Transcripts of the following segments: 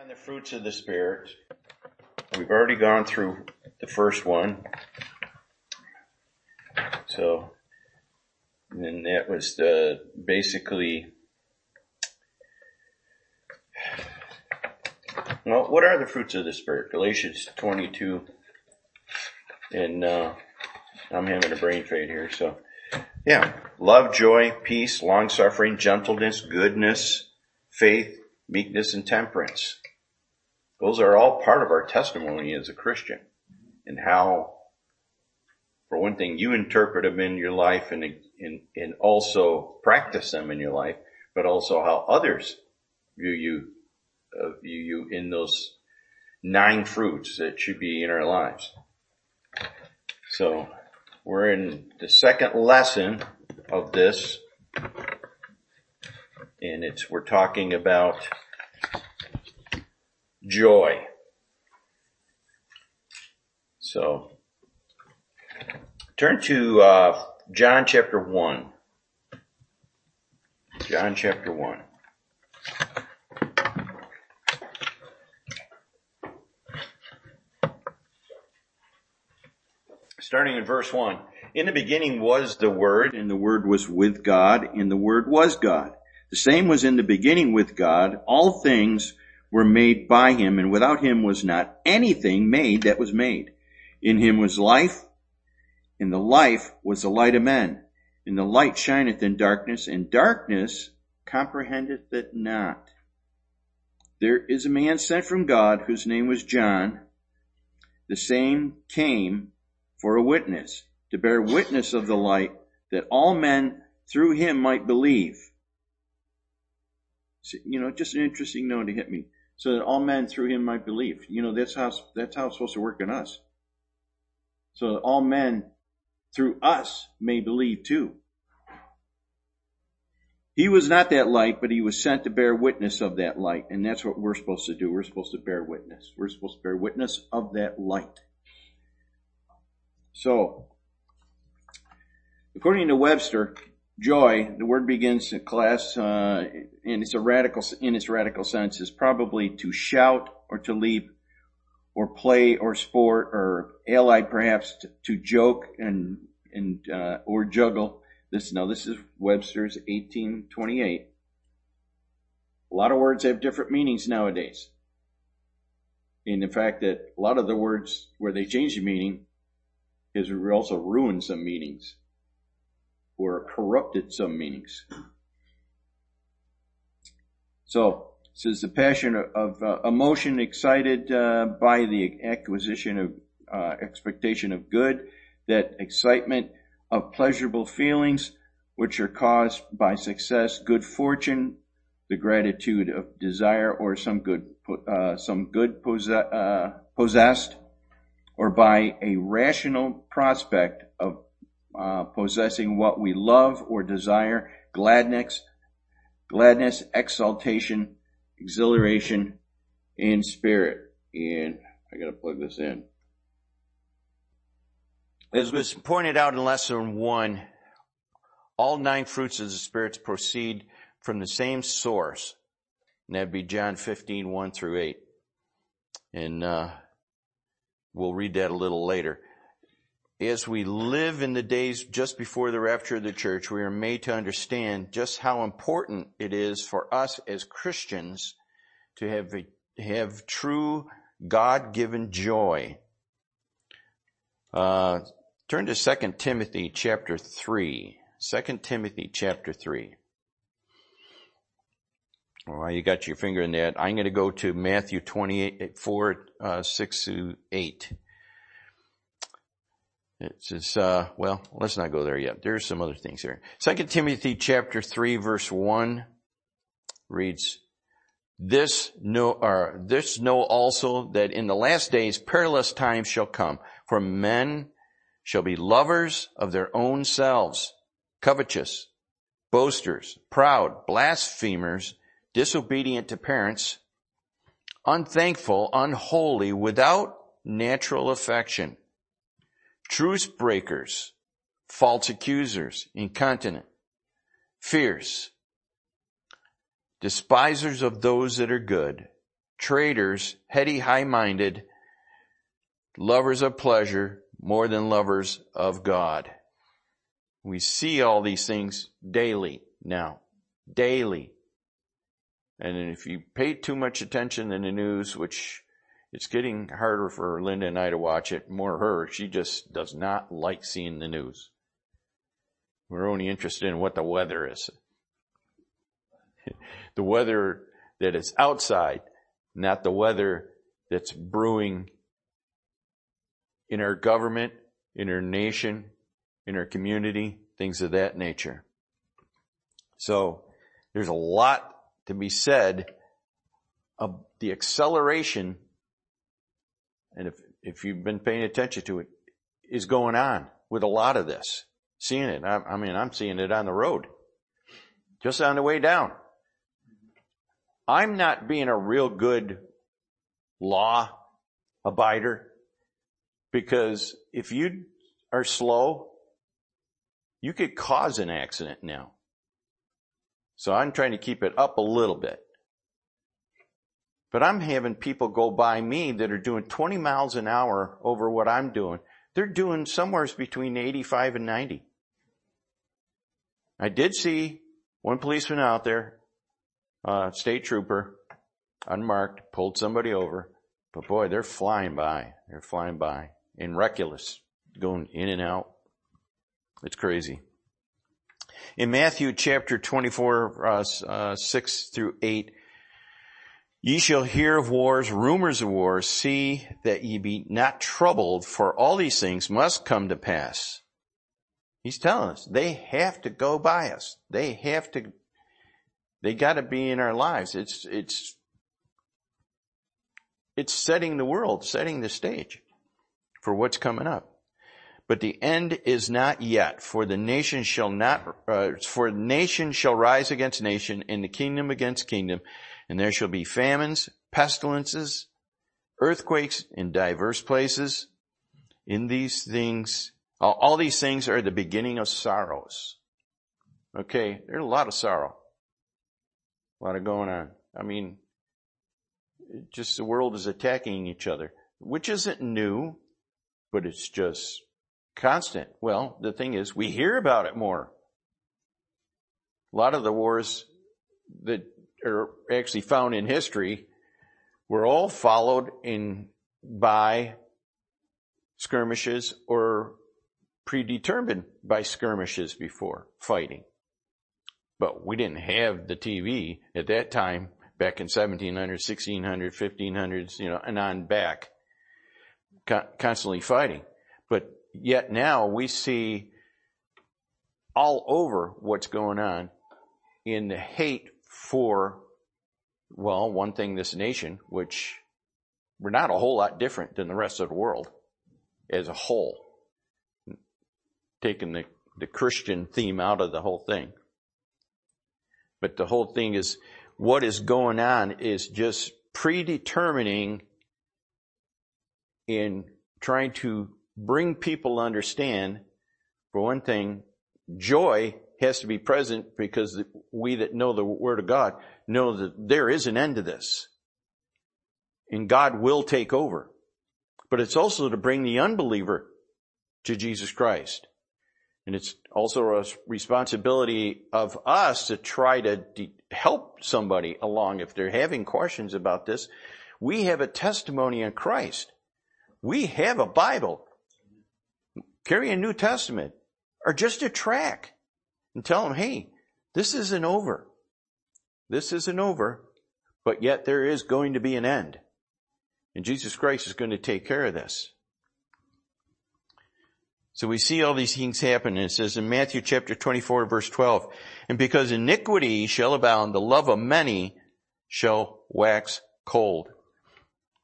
On the fruits of the Spirit, we've already gone through the first one. So, and that was the basically, well, what are the fruits of the Spirit? Galatians 22, and uh, I'm having a brain fade here, so yeah, love, joy, peace, long suffering, gentleness, goodness, faith, meekness, and temperance. Those are all part of our testimony as a Christian and how, for one thing, you interpret them in your life and, and, and also practice them in your life, but also how others view you, uh, view you in those nine fruits that should be in our lives. So we're in the second lesson of this and it's, we're talking about joy. So, turn to uh, John chapter 1. John chapter 1. Starting in verse 1. In the beginning was the Word, and the Word was with God, and the Word was God. The same was in the beginning with God. All things were made by him, and without him was not anything made that was made. In him was life, and the life was the light of men. And the light shineth in darkness, and darkness comprehendeth it not. There is a man sent from God whose name was John. The same came for a witness, to bear witness of the light, that all men through him might believe. You know, just an interesting note to hit me so that all men through him might believe. You know, that's how, that's how it's supposed to work in us. So that all men through us may believe too. He was not that light, but he was sent to bear witness of that light. And that's what we're supposed to do. We're supposed to bear witness. We're supposed to bear witness of that light. So, according to Webster, joy, the word begins in class, uh, in its a radical, in its radical sense is probably to shout or to leap or play or sport or allied perhaps to, to joke and, and, uh, or juggle. This, now this is Webster's 1828. A lot of words have different meanings nowadays. And the fact that a lot of the words where they change the meaning has also ruined some meanings or corrupted some meanings. So, is the passion of, uh, emotion excited uh, by the acquisition of uh, expectation of good, that excitement of pleasurable feelings which are caused by success, good fortune, the gratitude of desire or some good, uh, some good uh, possessed, or by a rational prospect of uh, possessing what we love or desire, gladness, gladness, exaltation, exhilaration, in spirit. And I gotta plug this in. As was pointed out in lesson one, all nine fruits of the spirits proceed from the same source. And that'd be John 15, 1 through 8. And, uh, we'll read that a little later as we live in the days just before the rapture of the church, we are made to understand just how important it is for us as Christians to have, have true God-given joy. Uh, turn to 2 Timothy chapter 3. 2 Timothy chapter 3. Well, you got your finger in that. I'm going to go to Matthew 28, 4, uh, 6 to 8. It says, uh, well, let's not go there yet. There's some other things here. Second Timothy chapter 3 verse 1 reads, this know, or this know also that in the last days perilous times shall come, for men shall be lovers of their own selves, covetous, boasters, proud, blasphemers, disobedient to parents, unthankful, unholy, without natural affection truce breakers, false accusers, incontinent, fierce, despisers of those that are good, traitors, heady, high-minded, lovers of pleasure more than lovers of God. We see all these things daily now. Daily. And if you pay too much attention in the news, which it's getting harder for Linda and I to watch it, more her, she just does not like seeing the news. We're only interested in what the weather is. the weather that is outside, not the weather that's brewing in our government, in our nation, in our community, things of that nature. So there's a lot to be said of the acceleration, and if, if you've been paying attention to it, is going on with a lot of this. Seeing it. I, I mean, I'm seeing it on the road. Just on the way down. I'm not being a real good law abider because if you are slow, you could cause an accident now. So I'm trying to keep it up a little bit. But I'm having people go by me that are doing 20 miles an hour over what I'm doing. They're doing somewhere between 85 and 90. I did see one policeman out there, uh, state trooper, unmarked, pulled somebody over. But boy, they're flying by. They're flying by. In reckless, going in and out. It's crazy. In Matthew chapter 24, uh, uh, 6 through 8, Ye shall hear of wars, rumors of wars. See that ye be not troubled, for all these things must come to pass. He's telling us they have to go by us. They have to, they gotta be in our lives. It's, it's, it's setting the world, setting the stage for what's coming up. But the end is not yet, for the nation shall not, uh, for nation shall rise against nation, and the kingdom against kingdom, and there shall be famines, pestilences, earthquakes in diverse places. In these things, all, these things are the beginning of sorrows. Okay, there's a lot of sorrow. A lot of going on. I mean, just the world is attacking each other, which isn't new, but it's just constant. Well, the thing is, we hear about it more. A lot of the wars that are actually found in history were all followed in by skirmishes or predetermined by skirmishes before fighting. But we didn't have the TV at that time back in 1700, 1600, 1500s, you know, and on back, constantly fighting. But Yet now we see all over what's going on in the hate for, well, one thing, this nation, which we're not a whole lot different than the rest of the world as a whole. Taking the, the Christian theme out of the whole thing. But the whole thing is, what is going on is just predetermining in trying to bring people to understand, for one thing, joy has to be present because we that know the Word of God know that there is an end to this. And God will take over. But it's also to bring the unbeliever to Jesus Christ. And it's also a responsibility of us to try to de- help somebody along if they're having questions about this. We have a testimony in Christ. We have a Bible carry a New Testament or just a track and tell them, hey, this isn't over. This isn't over, but yet there is going to be an end. And Jesus Christ is going to take care of this. So we see all these things happen and it says in Matthew chapter 24 verse 12, and because iniquity shall abound, the love of many shall wax cold.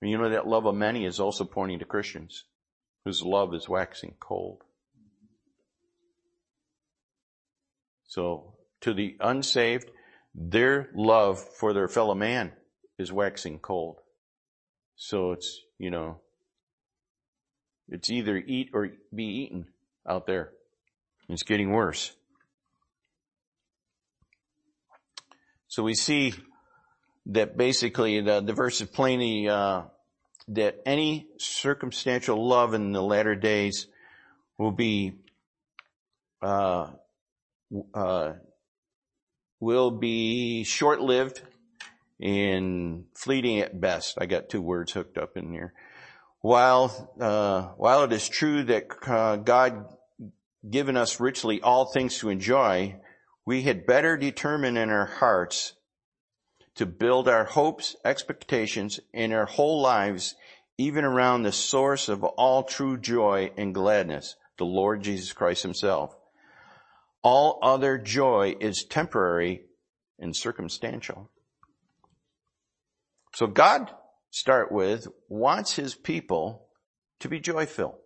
And you know that love of many is also pointing to Christians whose love is waxing cold. So to the unsaved, their love for their fellow man is waxing cold. So it's, you know, it's either eat or be eaten out there. It's getting worse. So we see that basically the, the verse is plainly uh, that any circumstantial love in the latter days will be uh, uh, will be short lived and fleeting at best. I got two words hooked up in here. While uh, while it is true that uh, God given us richly all things to enjoy, we had better determine in our hearts to build our hopes, expectations, and our whole lives even around the source of all true joy and gladness, the Lord Jesus Christ himself. All other joy is temporary and circumstantial. So God, start with, wants his people to be joyful.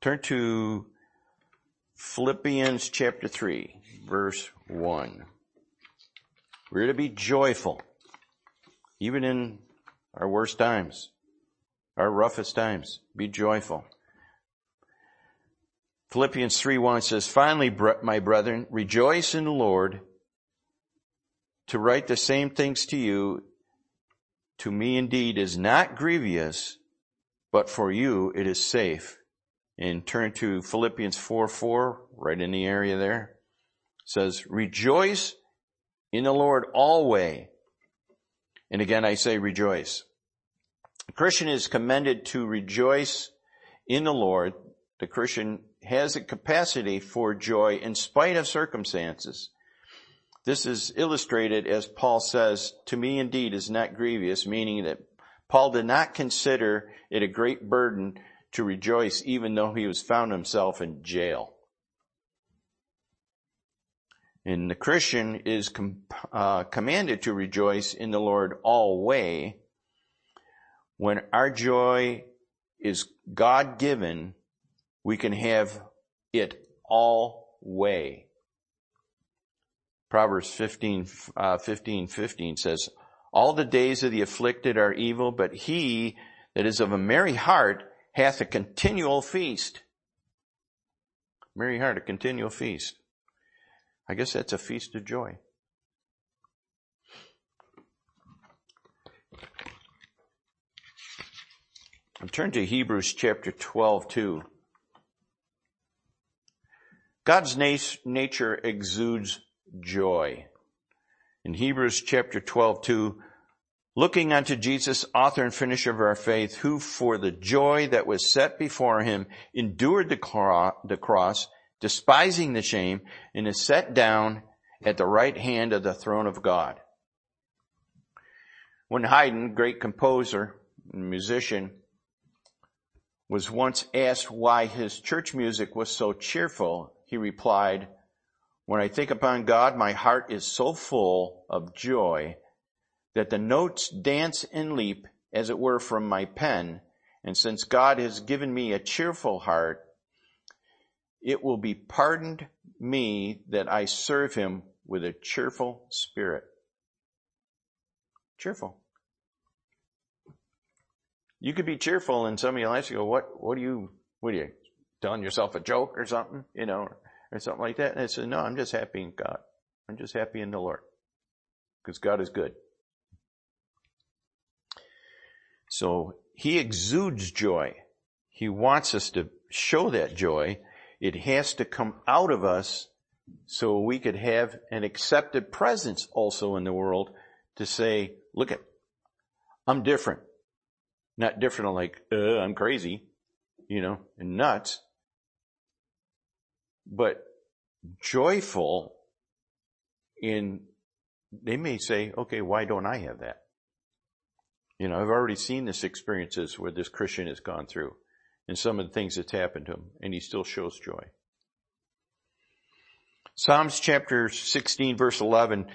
Turn to Philippians chapter 3, verse 1. We're to be joyful, even in our worst times, our roughest times. Be joyful. Philippians 3 1 says, Finally, my brethren, rejoice in the Lord. To write the same things to you, to me indeed is not grievous, but for you it is safe. And turn to Philippians 4 4, right in the area there. It says, Rejoice in the Lord always. And again, I say rejoice. The Christian is commended to rejoice in the Lord. The Christian has a capacity for joy in spite of circumstances. This is illustrated as Paul says, to me indeed is not grievous, meaning that Paul did not consider it a great burden to rejoice even though he was found himself in jail. And the Christian is com- uh, commanded to rejoice in the Lord always. When our joy is God given, we can have it all way. Proverbs 15, uh, 15, 15 says, all the days of the afflicted are evil, but he that is of a merry heart hath a continual feast. Merry heart, a continual feast. I guess that's a feast of joy. I'm turn to Hebrews chapter 12 too. God's nature exudes joy. In Hebrews chapter 12, 2, looking unto Jesus, author and finisher of our faith, who for the joy that was set before him endured the, cross, despising the shame, and is set down at the right hand of the throne of God. When Haydn, great composer and musician, was once asked why his church music was so cheerful, he replied, When I think upon God, my heart is so full of joy that the notes dance and leap as it were from my pen. And since God has given me a cheerful heart, it will be pardoned me that I serve him with a cheerful spirit. Cheerful. You could be cheerful and some of your lives go, what, what do you, what are you, telling yourself a joke or something, you know, or something like that. And I said, no, I'm just happy in God. I'm just happy in the Lord because God is good. So he exudes joy. He wants us to show that joy. It has to come out of us so we could have an accepted presence also in the world to say, look at, I'm different. Not different like, uh, I'm crazy, you know, and nuts, but joyful in, they may say, okay, why don't I have that? You know, I've already seen this experiences where this Christian has gone through and some of the things that's happened to him and he still shows joy. Psalms chapter 16 verse 11,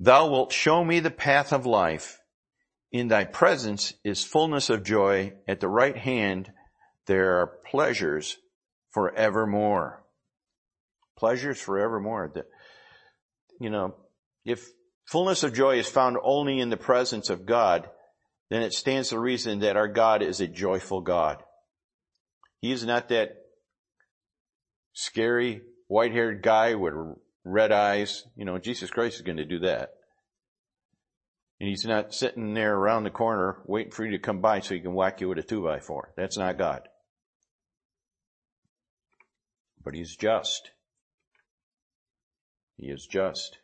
Thou wilt show me the path of life. In thy presence is fullness of joy. At the right hand there are pleasures forevermore pleasures forevermore. That, you know, if fullness of joy is found only in the presence of God, then it stands to reason that our God is a joyful God. He is not that scary white-haired guy with red eyes. You know, Jesus Christ is going to do that. And he's not sitting there around the corner waiting for you to come by so he can whack you with a two by four. That's not God. But he's just. He is just.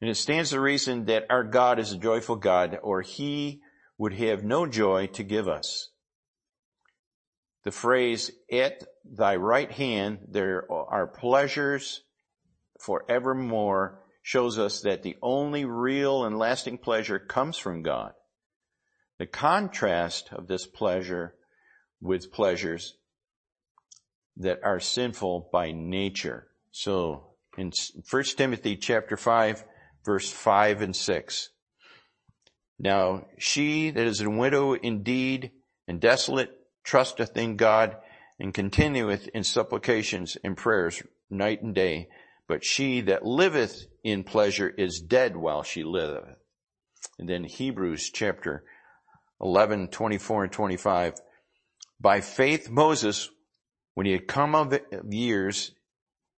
And it stands to reason that our God is a joyful God, or he would have no joy to give us. The phrase, at thy right hand there are pleasures forevermore, shows us that the only real and lasting pleasure comes from God. The contrast of this pleasure with pleasures that are sinful by nature. So in 1 Timothy chapter 5 verse 5 and 6. Now she that is a widow indeed and desolate trusteth in God and continueth in supplications and prayers night and day. But she that liveth in pleasure is dead while she liveth. And then Hebrews chapter 11, 24 and 25. By faith Moses, when he had come of years,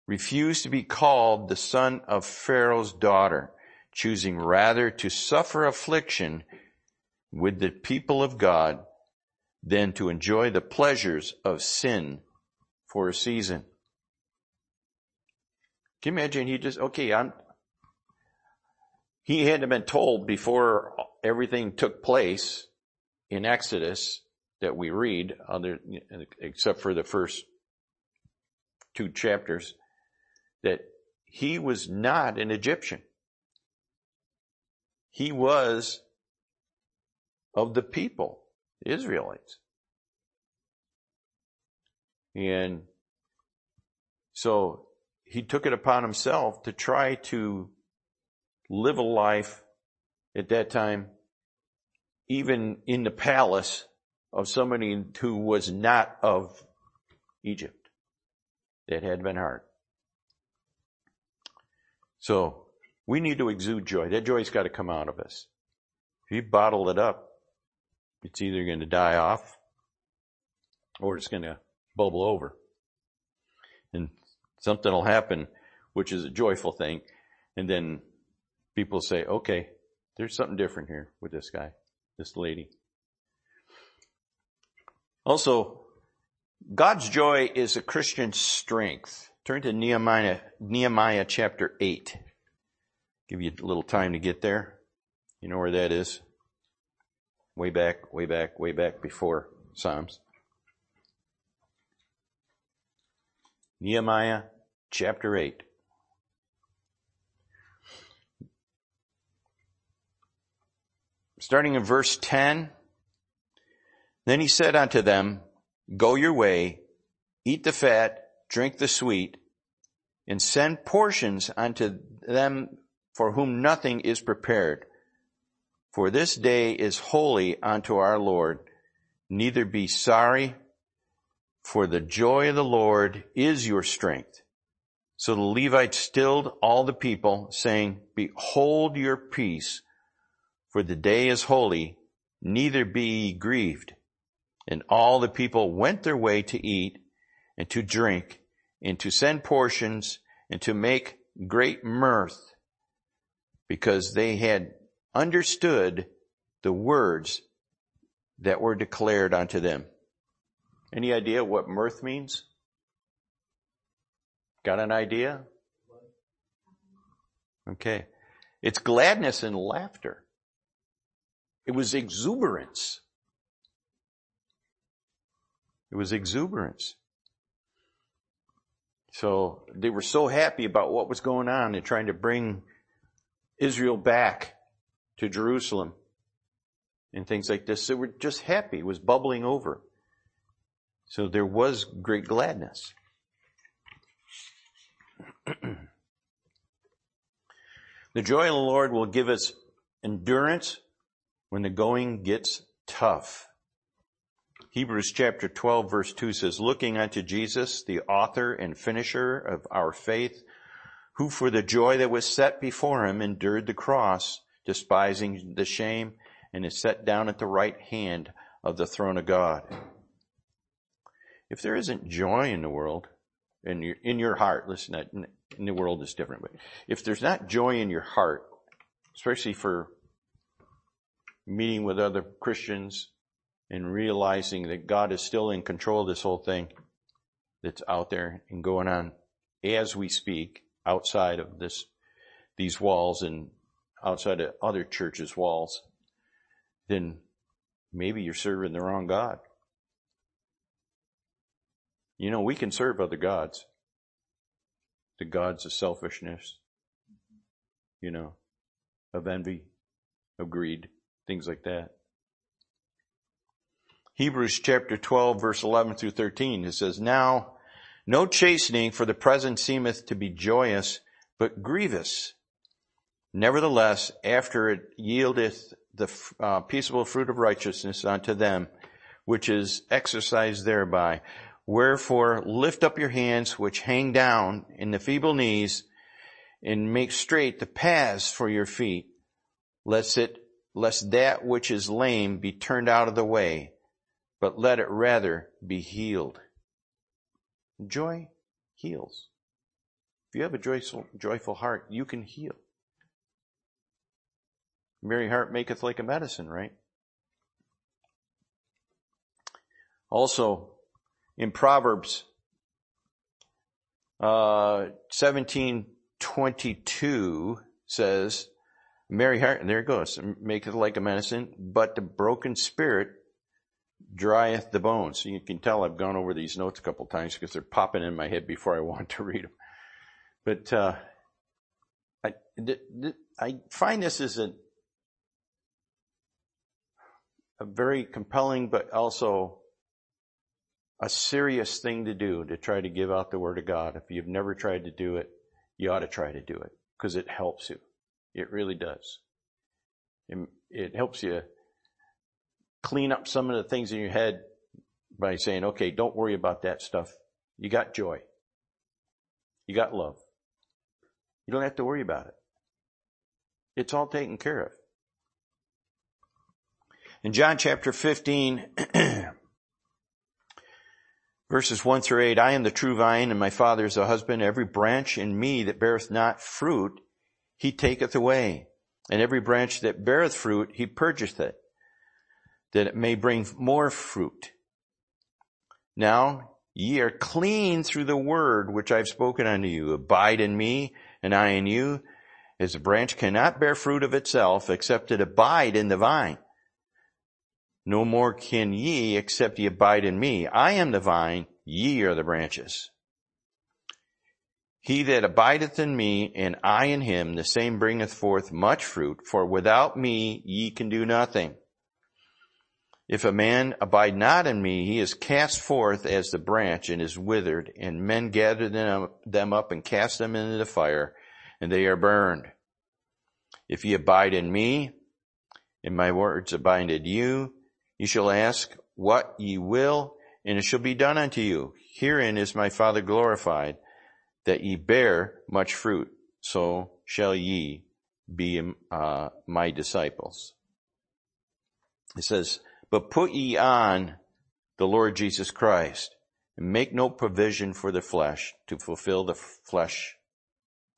refused to be called the son of Pharaoh's daughter, choosing rather to suffer affliction with the people of God than to enjoy the pleasures of sin for a season. Can you imagine he just, okay, I'm, he hadn't been told before everything took place in Exodus that we read, other, except for the first two chapters, that he was not an Egyptian. He was of the people, the Israelites. And so he took it upon himself to try to live a life at that time, even in the palace of somebody who was not of Egypt. That had been hard. So we need to exude joy. That joy's got to come out of us. If you bottle it up, it's either going to die off or it's going to bubble over. And something will happen, which is a joyful thing. And then people say, okay, there's something different here with this guy, this lady. Also, God's joy is a Christian strength. Turn to Nehemiah, Nehemiah chapter 8. Give you a little time to get there. You know where that is? Way back, way back, way back before Psalms. Nehemiah chapter 8. Starting in verse 10, then he said unto them, Go your way, eat the fat, drink the sweet, and send portions unto them for whom nothing is prepared. For this day is holy unto our Lord. Neither be sorry, for the joy of the Lord is your strength. So the Levites stilled all the people, saying, Behold your peace, for the day is holy, neither be ye grieved. And all the people went their way to eat and to drink and to send portions and to make great mirth because they had understood the words that were declared unto them. Any idea what mirth means? Got an idea? Okay. It's gladness and laughter. It was exuberance. It was exuberance. So they were so happy about what was going on and trying to bring Israel back to Jerusalem and things like this. They were just happy. It was bubbling over. So there was great gladness. the joy of the Lord will give us endurance when the going gets tough. Hebrews chapter 12 verse 2 says, looking unto Jesus, the author and finisher of our faith, who for the joy that was set before him endured the cross, despising the shame, and is set down at the right hand of the throne of God. If there isn't joy in the world, in your, in your heart, listen, in the world is different, but if there's not joy in your heart, especially for meeting with other Christians and realizing that God is still in control of this whole thing that's out there and going on as we speak outside of this, these walls and outside of other churches' walls, then maybe you're serving the wrong God. You know, we can serve other gods. The gods of selfishness, you know, of envy, of greed, things like that. Hebrews chapter 12 verse 11 through 13, it says, Now no chastening for the present seemeth to be joyous, but grievous. Nevertheless, after it yieldeth the uh, peaceable fruit of righteousness unto them, which is exercised thereby. Wherefore lift up your hands which hang down in the feeble knees and make straight the paths for your feet, lest it, lest that which is lame be turned out of the way, but let it rather be healed. Joy heals. If you have a joyful, joyful heart, you can heal. Merry heart maketh like a medicine, right? Also, in Proverbs uh, 1722 says, Merry heart, and there it goes, maketh like a medicine, but the broken spirit drieth the bones. You can tell I've gone over these notes a couple times because they're popping in my head before I want to read them. But uh, I, I find this as a, a very compelling, but also a serious thing to do to try to give out the Word of God. If you've never tried to do it, you ought to try to do it because it helps you. It really does. It, it helps you clean up some of the things in your head by saying, okay, don't worry about that stuff. You got joy. You got love. You don't have to worry about it. It's all taken care of. In John chapter 15, verses 1 through 8, I am the true vine and my father is the husband. Every branch in me that beareth not fruit, he taketh away. And every branch that beareth fruit, he purgeth it that it may bring more fruit. Now ye are clean through the word which I've spoken unto you. Abide in me and I in you. As a branch cannot bear fruit of itself except it abide in the vine. No more can ye except ye abide in me. I am the vine, ye are the branches. He that abideth in me and I in him, the same bringeth forth much fruit, for without me ye can do nothing. If a man abide not in me, he is cast forth as the branch and is withered, and men gather them up and cast them into the fire, and they are burned. If ye abide in me, and my words abide in you, ye shall ask what ye will, and it shall be done unto you. Herein is my Father glorified, that ye bear much fruit, so shall ye be uh, my disciples. It says, but put ye on the Lord Jesus Christ and make no provision for the flesh to fulfill the flesh,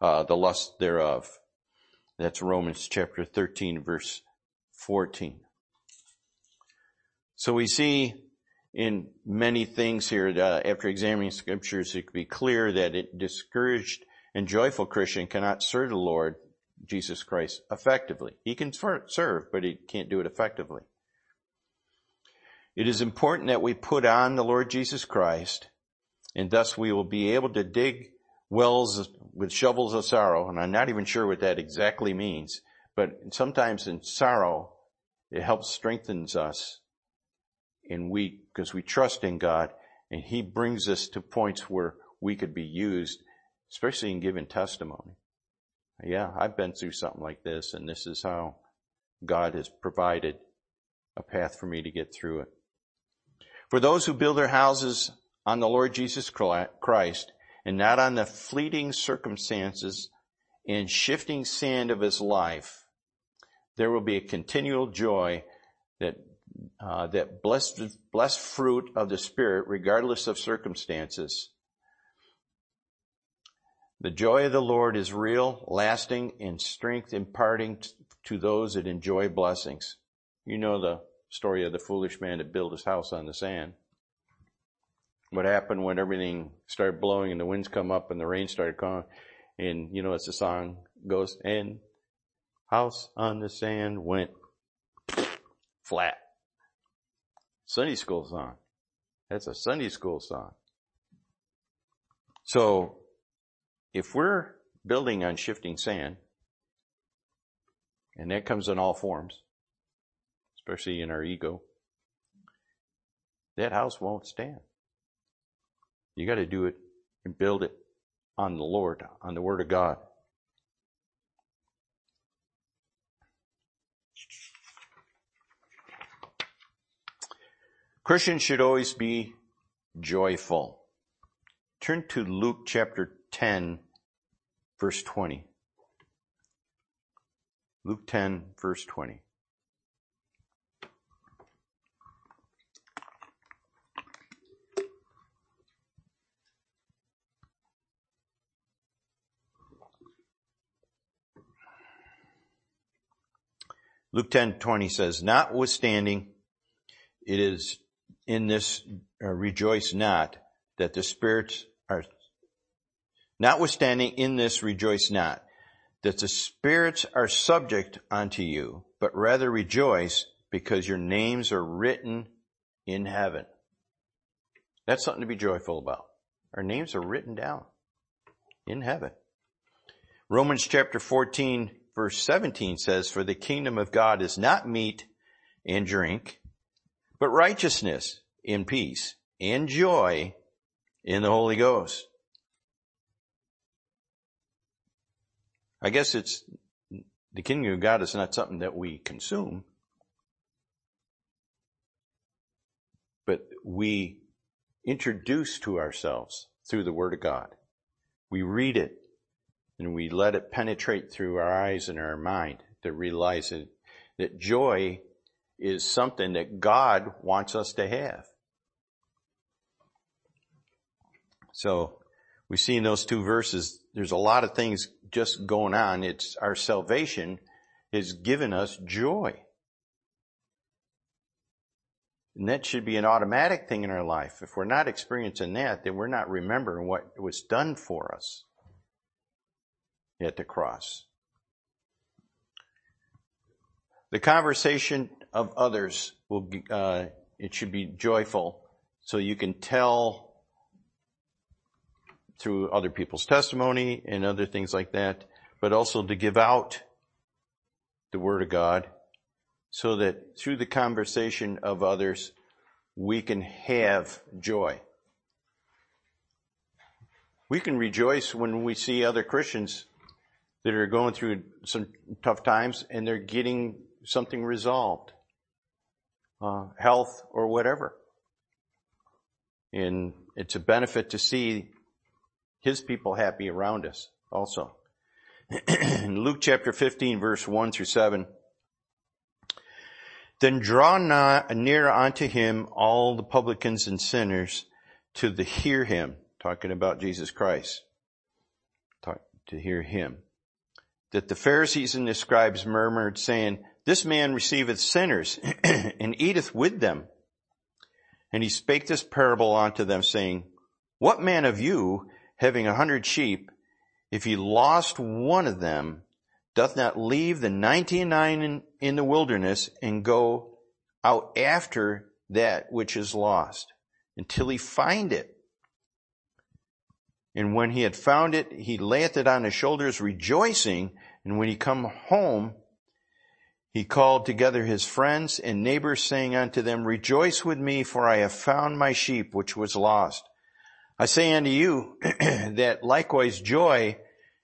uh, the lust thereof. That's Romans chapter 13 verse 14. So we see in many things here, uh, after examining scriptures, it can be clear that a discouraged and joyful Christian cannot serve the Lord Jesus Christ effectively. He can serve, but he can't do it effectively. It is important that we put on the Lord Jesus Christ, and thus we will be able to dig wells with shovels of sorrow, and I'm not even sure what that exactly means, but sometimes in sorrow, it helps strengthens us, and we, because we trust in God, and He brings us to points where we could be used, especially in giving testimony. Yeah, I've been through something like this, and this is how God has provided a path for me to get through it. For those who build their houses on the Lord Jesus Christ and not on the fleeting circumstances and shifting sand of his life, there will be a continual joy that uh, that blessed blessed fruit of the Spirit, regardless of circumstances. The joy of the Lord is real, lasting, and strength imparting to those that enjoy blessings. You know the story of the foolish man that built his house on the sand. What happened when everything started blowing and the winds come up and the rain started coming? And you know, as the song goes, and house on the sand went flat. Sunday school song. That's a Sunday school song. So, if we're building on shifting sand, and that comes in all forms, especially in our ego, that house won't stand. You got to do it and build it on the Lord, on the Word of God. Christians should always be joyful. Turn to Luke chapter 10, verse 20. Luke 10, verse 20. Luke 10, 20 says, Notwithstanding, it is in this uh, rejoice not that the spirits are, notwithstanding in this rejoice not that the spirits are subject unto you, but rather rejoice because your names are written in heaven. That's something to be joyful about. Our names are written down in heaven. Romans chapter 14 verse 17 says, for the kingdom of God is not meat and drink, but righteousness in peace and joy in the Holy Ghost. I guess it's the kingdom of God is not something that we consume, but we introduce to ourselves through the Word of God. We read it and we let it penetrate through our eyes and our mind to realize that, that joy is something that God wants us to have. So we see in those two verses, there's a lot of things just going on. It's our salvation has given us joy. And that should be an automatic thing in our life. If we're not experiencing that, then we're not remembering what was done for us at the cross. The conversation of others will, uh, it should be joyful so you can tell through other people's testimony and other things like that, but also to give out the Word of God so that through the conversation of others, we can have joy. We can rejoice when we see other Christians that are going through some tough times and they're getting something resolved, uh, health or whatever. And it's a benefit to see his people happy around us also. In Luke chapter 15 verse 1 through 7, then draw near unto him all the publicans and sinners to the hear him, talking about Jesus Christ, talk, to hear him. That the Pharisees and the scribes murmured saying, this man receiveth sinners and eateth with them. And he spake this parable unto them saying, what man of you having a hundred sheep, if he lost one of them, doth not leave the ninety-nine in, in the wilderness and go out after that which is lost until he find it. And when he had found it, he layeth it on his shoulders rejoicing. And when he come home, he called together his friends and neighbors saying unto them, rejoice with me for I have found my sheep which was lost. I say unto you that likewise joy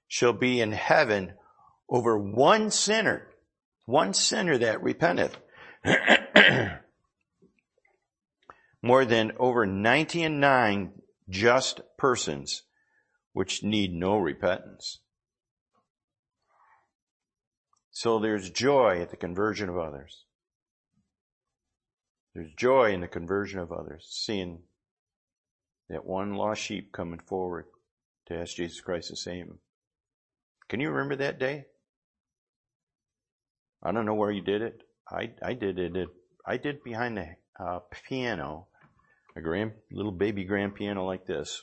shall be in heaven over one sinner, one sinner that repenteth, more than over ninety and nine just persons which need no repentance. So there's joy at the conversion of others. There's joy in the conversion of others, seeing that one lost sheep coming forward to ask Jesus Christ to save him. Can you remember that day? I don't know where you did it. I, I did it. I did behind the uh, piano, a grand, little baby grand piano like this,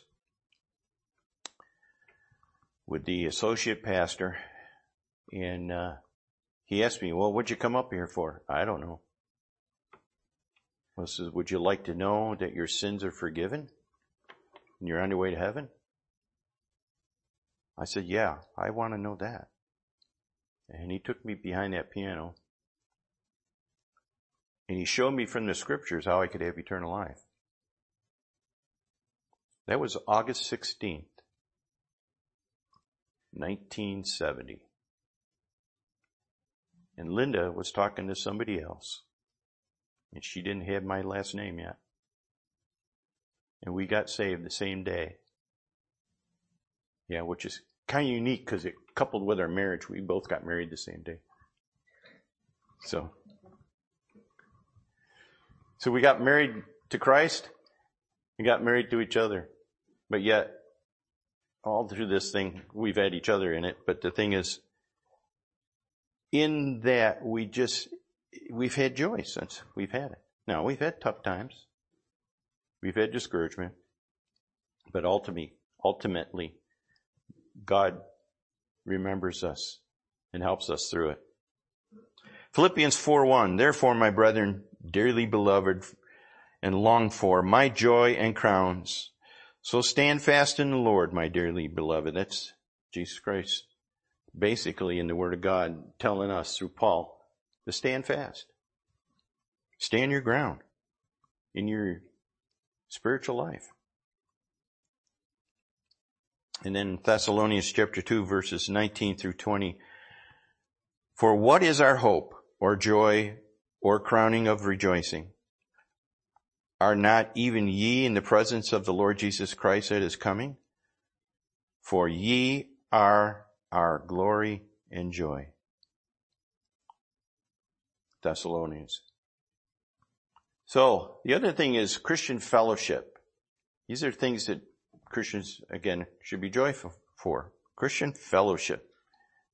with the associate pastor, and uh, he asked me, "Well, what'd you come up here for?" I don't know. Well, says, "Would you like to know that your sins are forgiven and you're on your way to heaven?" I said, "Yeah, I want to know that." And he took me behind that piano and he showed me from the scriptures how I could have eternal life. That was August 16th, 1970. And Linda was talking to somebody else. And she didn't have my last name yet. And we got saved the same day. Yeah, which is kind of unique because it coupled with our marriage. We both got married the same day. So, so we got married to Christ. We got married to each other. But yet, all through this thing, we've had each other in it. But the thing is, in that we just, we've had joy since we've had it. Now, we've had tough times. We've had discouragement. But ultimately, ultimately, God remembers us and helps us through it. Philippians 4:1 Therefore my brethren dearly beloved and longed for my joy and crowns so stand fast in the Lord my dearly beloved that's Jesus Christ basically in the word of God telling us through Paul to stand fast stand your ground in your spiritual life and then Thessalonians chapter 2 verses 19 through 20. For what is our hope or joy or crowning of rejoicing? Are not even ye in the presence of the Lord Jesus Christ at his coming? For ye are our glory and joy. Thessalonians. So, the other thing is Christian fellowship. These are things that Christians, again, should be joyful for. Christian fellowship.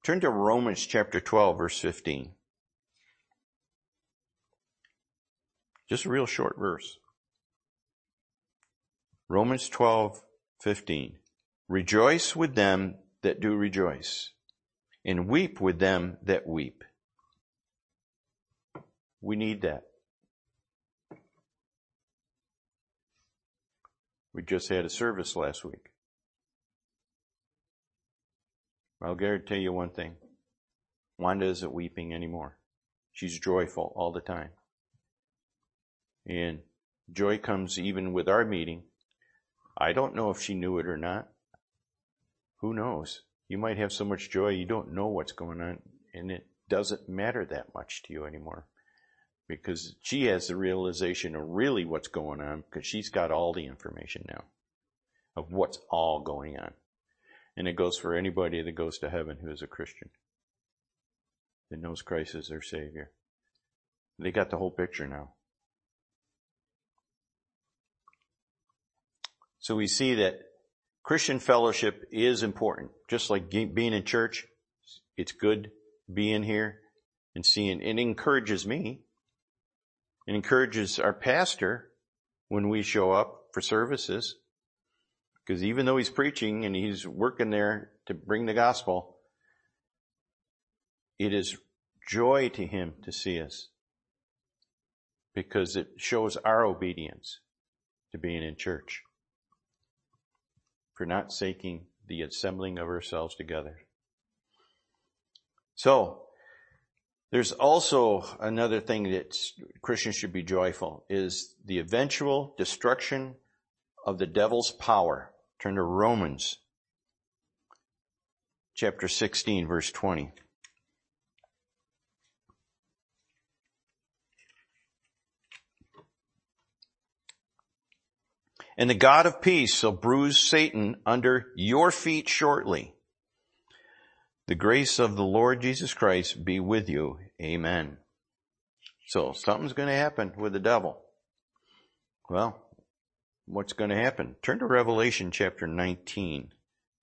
Turn to Romans chapter 12 verse 15. Just a real short verse. Romans 12, 15. Rejoice with them that do rejoice, and weep with them that weep. We need that. We just had a service last week. I'll guarantee you one thing. Wanda isn't weeping anymore. She's joyful all the time. And joy comes even with our meeting. I don't know if she knew it or not. Who knows? You might have so much joy you don't know what's going on and it doesn't matter that much to you anymore because she has the realization of really what's going on because she's got all the information now of what's all going on. And it goes for anybody that goes to heaven who is a Christian that knows Christ as their Savior. They got the whole picture now. So we see that Christian fellowship is important. Just like being in church, it's good being here and seeing, it encourages me it encourages our pastor when we show up for services. Because even though he's preaching and he's working there to bring the gospel, it is joy to him to see us. Because it shows our obedience to being in church. For not saking the assembling of ourselves together. So, there's also another thing that Christians should be joyful is the eventual destruction of the devil's power. Turn to Romans chapter 16 verse 20. And the God of peace shall bruise Satan under your feet shortly. The grace of the Lord Jesus Christ be with you. Amen. So something's going to happen with the devil. Well, what's going to happen? Turn to Revelation chapter 19,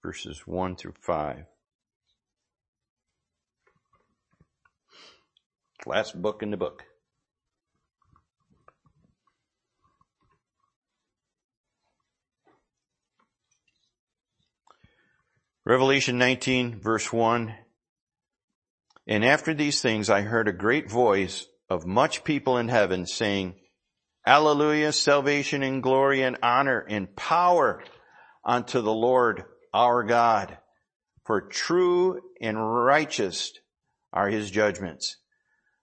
verses 1 through 5. Last book in the book. Revelation 19 verse 1. And after these things I heard a great voice of much people in heaven saying, Alleluia, salvation and glory and honor and power unto the Lord our God. For true and righteous are his judgments.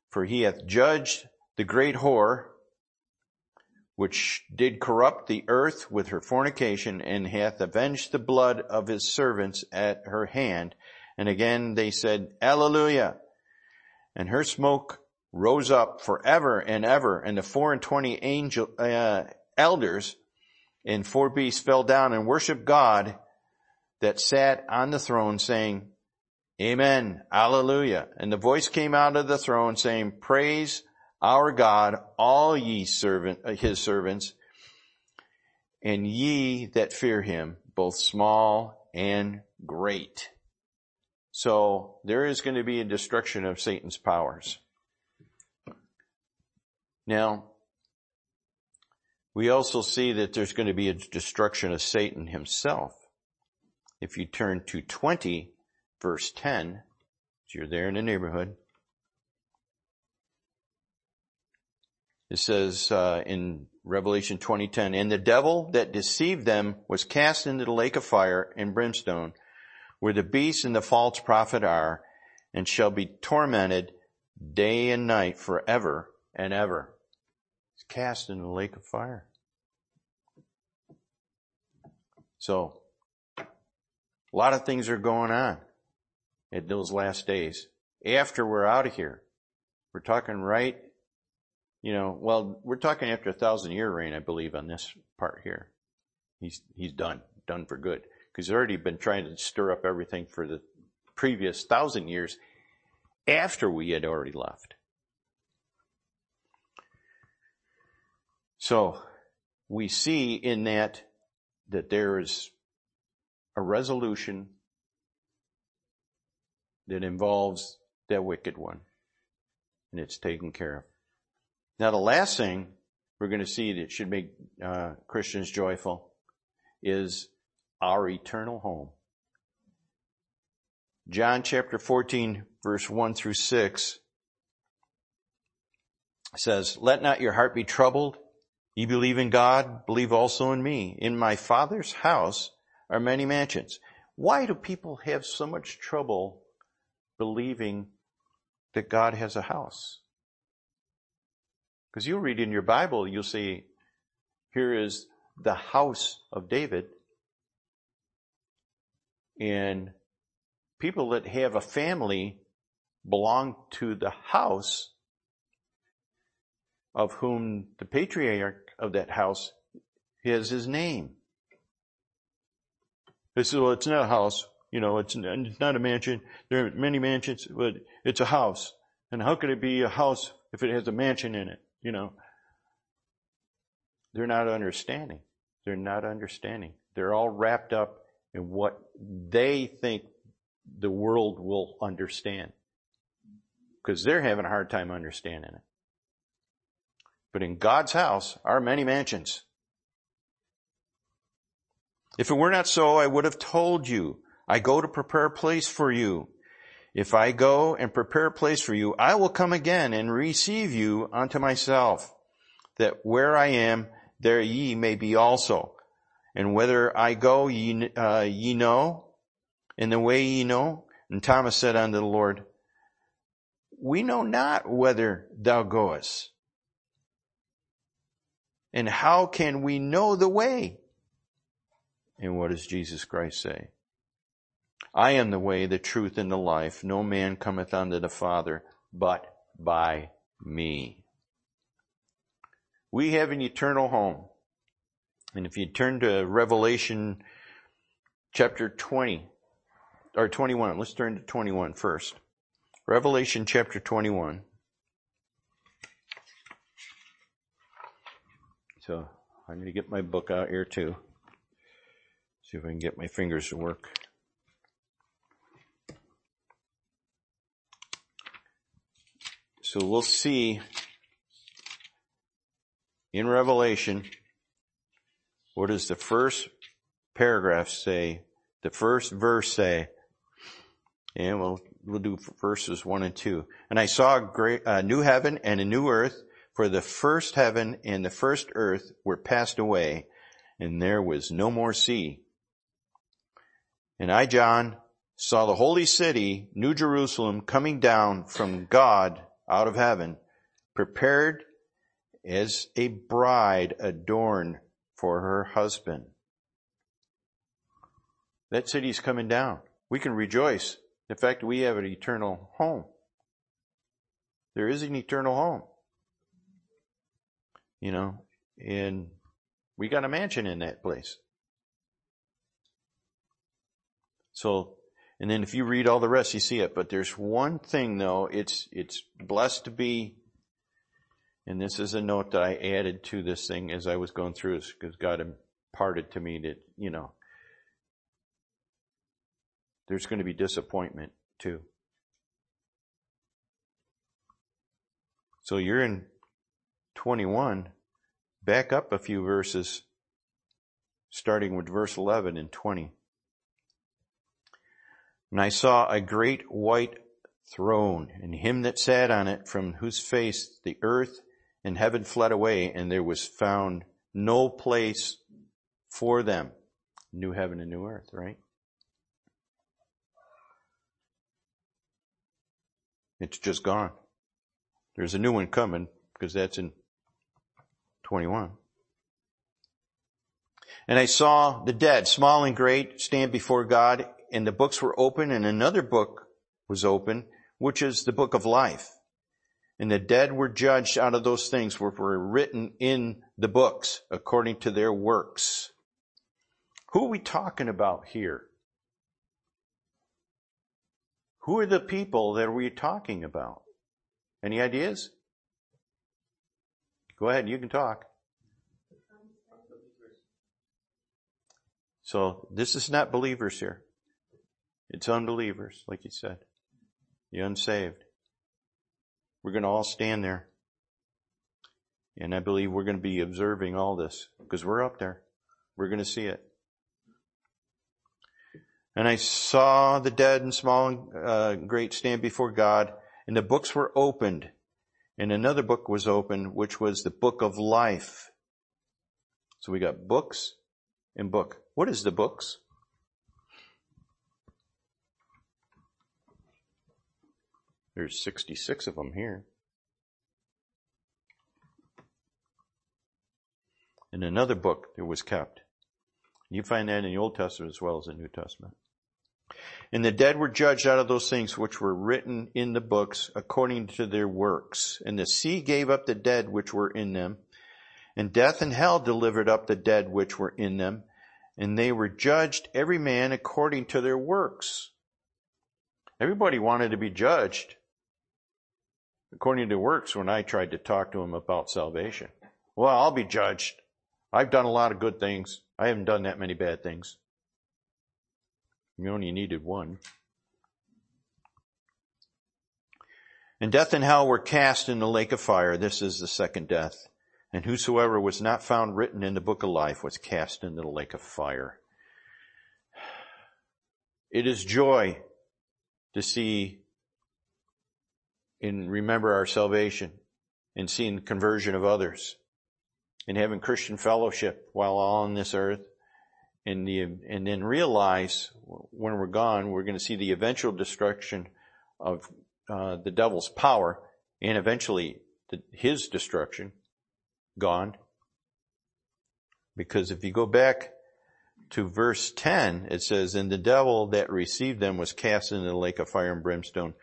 For he hath judged the great whore, which did corrupt the earth with her fornication, and hath avenged the blood of his servants at her hand. And again they said, Alleluia. And her smoke rose up forever and ever, and the four and twenty angel, uh, elders and four beasts fell down and worshiped God that sat on the throne saying, Amen, Alleluia. And the voice came out of the throne saying, Praise our God, all ye servant, uh, his servants, and ye that fear him, both small and great. So there is going to be a destruction of Satan's powers. Now, we also see that there's going to be a destruction of Satan himself. If you turn to 20 verse 10, so you're there in the neighborhood, it says uh, in Revelation 20:10, and the devil that deceived them was cast into the lake of fire and brimstone, where the beast and the false prophet are, and shall be tormented day and night forever and ever It's cast in the lake of fire. So, a lot of things are going on in those last days. After we're out of here, we're talking right, you know, well, we're talking after a thousand year reign, I believe, on this part here. He's, he's done, done for good. Because he's already been trying to stir up everything for the previous thousand years after we had already left. So we see in that that there is a resolution that involves that wicked one and it's taken care of. Now the last thing we're going to see that should make uh, Christians joyful is our eternal home. John chapter 14 verse 1 through 6 says, Let not your heart be troubled. Ye believe in God, believe also in me. In my Father's house are many mansions. Why do people have so much trouble believing that God has a house? Because you read in your Bible, you'll see, here is the house of David. And people that have a family belong to the house of whom the patriarch of that house has his name. They said, well, it's not a house. You know, it's, it's not a mansion. There are many mansions, but it's a house. And how could it be a house if it has a mansion in it? You know, they're not understanding. They're not understanding. They're all wrapped up in what they think the world will understand. Because they're having a hard time understanding it. But in God's house are many mansions. If it were not so, I would have told you, I go to prepare a place for you. If I go and prepare a place for you, I will come again and receive you unto myself, that where I am, there ye may be also. And whither I go, ye, uh, ye know, and the way ye know. And Thomas said unto the Lord, We know not whither thou goest. And how can we know the way? And what does Jesus Christ say? I am the way, the truth, and the life. No man cometh unto the Father but by me. We have an eternal home. And if you turn to Revelation chapter 20, or 21, let's turn to 21 first. Revelation chapter 21. So I'm going to get my book out here too. See if I can get my fingers to work. So we'll see in Revelation, what does the first paragraph say? The first verse say? And we'll, we'll do verses one and two. And I saw a great, a new heaven and a new earth, for the first heaven and the first earth were passed away, and there was no more sea. And I, John, saw the holy city, New Jerusalem, coming down from God out of heaven, prepared as a bride adorned for her husband. That city's coming down. We can rejoice. In fact, we have an eternal home. There is an eternal home. You know, and we got a mansion in that place. So, and then if you read all the rest, you see it. But there's one thing though, it's, it's blessed to be and this is a note that I added to this thing as I was going through this because God imparted to me that, you know, there's going to be disappointment too. So you're in 21. Back up a few verses, starting with verse 11 and 20. And I saw a great white throne, and him that sat on it, from whose face the earth and heaven fled away and there was found no place for them. New heaven and new earth, right? It's just gone. There's a new one coming because that's in 21. And I saw the dead, small and great, stand before God and the books were open and another book was open, which is the book of life. And the dead were judged out of those things which were written in the books according to their works. Who are we talking about here? Who are the people that we're talking about? Any ideas? Go ahead, you can talk. So this is not believers here. It's unbelievers, like you said. The unsaved. We're going to all stand there. And I believe we're going to be observing all this because we're up there. We're going to see it. And I saw the dead and small and uh, great stand before God, and the books were opened. And another book was opened, which was the book of life. So we got books and book. What is the books? There's 66 of them here. In another book it was kept. You find that in the Old Testament as well as the New Testament. And the dead were judged out of those things which were written in the books according to their works. And the sea gave up the dead which were in them. And death and hell delivered up the dead which were in them. And they were judged every man according to their works. Everybody wanted to be judged according to works when I tried to talk to him about salvation. Well, I'll be judged. I've done a lot of good things. I haven't done that many bad things. You only needed one. And death and hell were cast in the lake of fire. This is the second death. And whosoever was not found written in the book of life was cast into the lake of fire. It is joy to see and remember our salvation and seeing the conversion of others and having Christian fellowship while on this earth and the, and then realize when we're gone, we're going to see the eventual destruction of uh, the devil's power and eventually the, his destruction gone. Because if you go back to verse 10, it says, And the devil that received them was cast into the lake of fire and brimstone,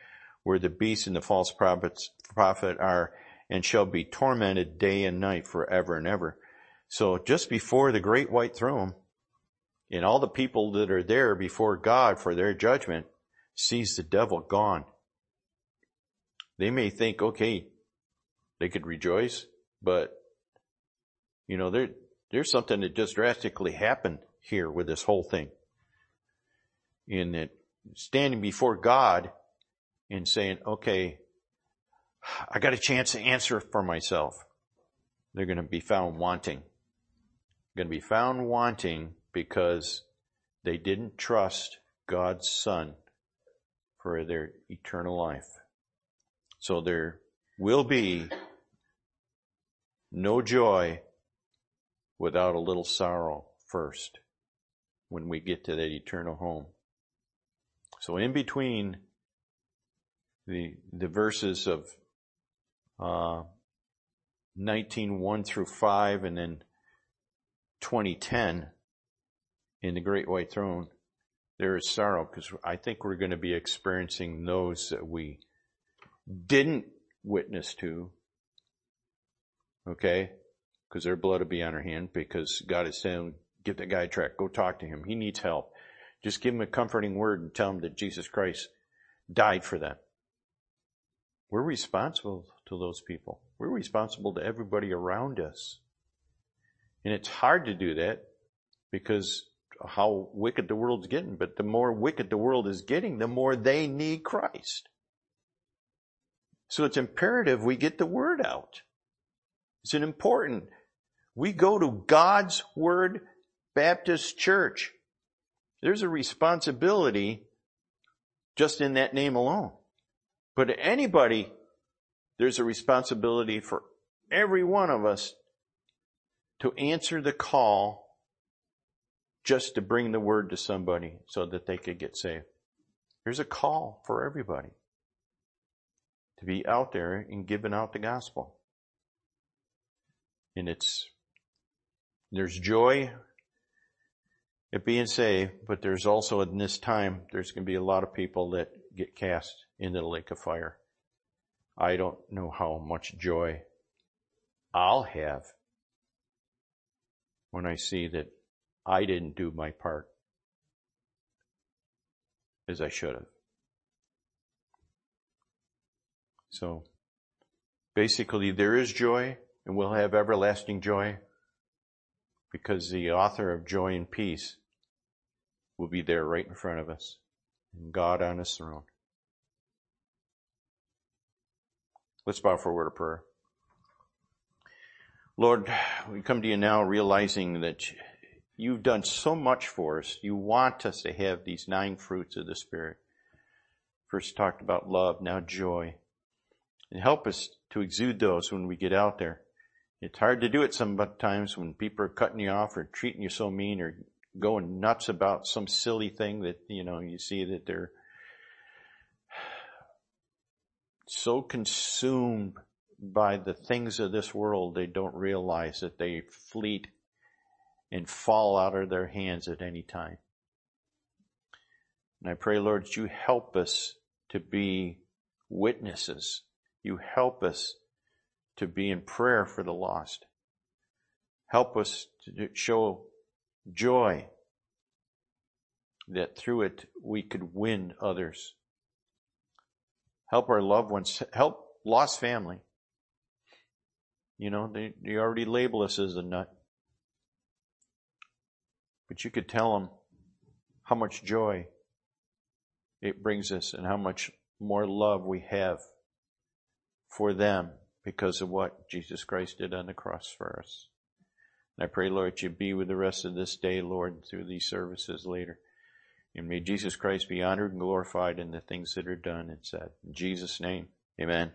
where the beast and the false prophets, prophet are and shall be tormented day and night forever and ever. So just before the great white throne, and all the people that are there before God for their judgment sees the devil gone. They may think, okay, they could rejoice, but you know, there, there's something that just drastically happened here with this whole thing. In that standing before God and saying, okay, I got a chance to answer for myself. They're going to be found wanting. Going to be found wanting because they didn't trust God's Son for their eternal life. So there will be no joy without a little sorrow first when we get to that eternal home. So in between the, the verses of, uh, 19, 1 through 5 and then 2010 in the Great White Throne, there is sorrow because I think we're going to be experiencing those that we didn't witness to. Okay? Because their blood will be on our hand because God is saying, get that guy a track. Go talk to him. He needs help. Just give him a comforting word and tell him that Jesus Christ died for them. We're responsible to those people. We're responsible to everybody around us. And it's hard to do that because how wicked the world's getting, but the more wicked the world is getting, the more they need Christ. So it's imperative we get the word out. It's an important. We go to God's Word Baptist Church. There's a responsibility just in that name alone. But anybody, there's a responsibility for every one of us to answer the call just to bring the word to somebody so that they could get saved. There's a call for everybody to be out there and giving out the gospel. And it's, there's joy at being saved, but there's also in this time, there's going to be a lot of people that get cast into the lake of fire. I don't know how much joy I'll have when I see that I didn't do my part as I should have. So basically there is joy and we'll have everlasting joy because the author of joy and peace will be there right in front of us and God on his throne. Let's bow for a word of prayer. Lord, we come to you now realizing that you've done so much for us. You want us to have these nine fruits of the Spirit. First talked about love, now joy. And help us to exude those when we get out there. It's hard to do it sometimes when people are cutting you off or treating you so mean or going nuts about some silly thing that, you know, you see that they're so consumed by the things of this world, they don't realize that they fleet and fall out of their hands at any time. And I pray, Lord, that you help us to be witnesses. You help us to be in prayer for the lost. Help us to show joy that through it we could win others. Help our loved ones, help lost family. You know, they, they already label us as a nut. But you could tell them how much joy it brings us and how much more love we have for them because of what Jesus Christ did on the cross for us. And I pray, Lord, you be with the rest of this day, Lord, through these services later. And may Jesus Christ be honored and glorified in the things that are done and said. In Jesus' name, amen.